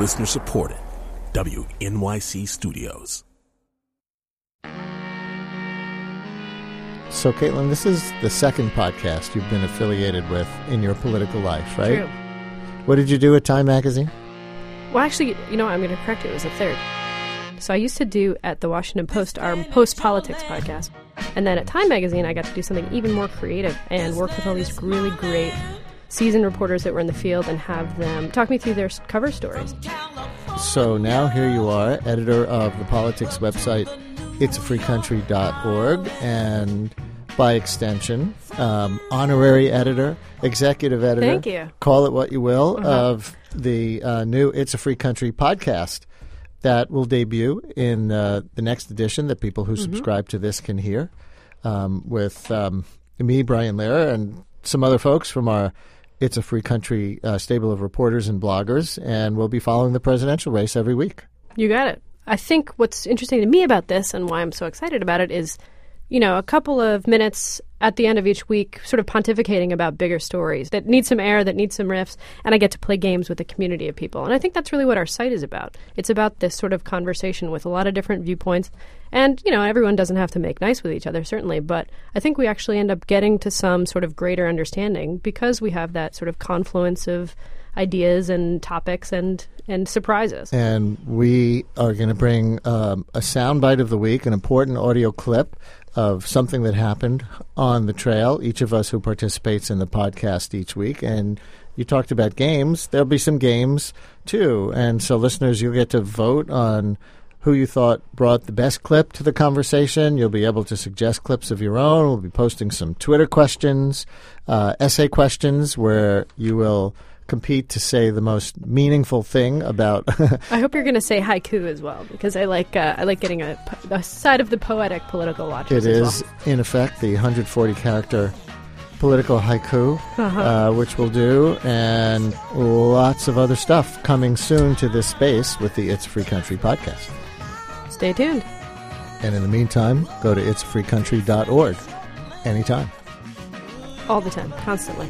Listener supported. WNYC Studios. So, Caitlin, this is the second podcast you've been affiliated with in your political life, right? True. What did you do at Time Magazine? Well, actually, you know, what, I'm going to correct you. It was a third. So I used to do at the Washington Post our post politics podcast, and then at Time Magazine, I got to do something even more creative and work with all these really great seasoned reporters that were in the field and have them talk me through their cover stories. So now here you are, editor of the politics website, itsafreecountry.org, and by extension, um, honorary editor, executive editor. Thank you. Call it what you will, Uh-huh. of the uh, new It's a Free Country podcast that will debut in uh, the next edition that people who Mm-hmm. subscribe to this can hear um, with um, me, Brian Lehrer, and some other folks from our It's a Free Country uh, stable of reporters and bloggers, and we'll be following the presidential race every week. You got it. I think what's interesting to me about this and why I'm so excited about it is, you know, a couple of minutes at the end of each week, sort of pontificating about bigger stories that need some air, that need some riffs, and I get to play games with a community of people. And I think that's really what our site is about. It's about this sort of conversation with a lot of different viewpoints. And, you know, everyone doesn't have to make nice with each other, certainly, but I think we actually end up getting to some sort of greater understanding because we have that sort of confluence of ideas and topics and, and surprises. And we are going to bring um, a soundbite of the week, an important audio clip of something that happened on the trail, each of us who participates in the podcast each week. And you talked about games. There'll be some games too. And so, listeners, you'll get to vote on who you thought brought the best clip to the conversation. You'll be able to suggest clips of your own. We'll be posting some Twitter questions, uh, essay questions, where you will compete to say the most meaningful thing about I hope you're going to say haiku as well because I like uh, I like getting a, a side of the poetic political watchers. It is, in effect, the 140 character political haiku, Uh-huh. uh, which we'll do, and lots of other stuff coming soon to this space with the It's a Free Country podcast. Stay tuned. And in the meantime, go to itsafreecountry.org anytime. All the time, constantly.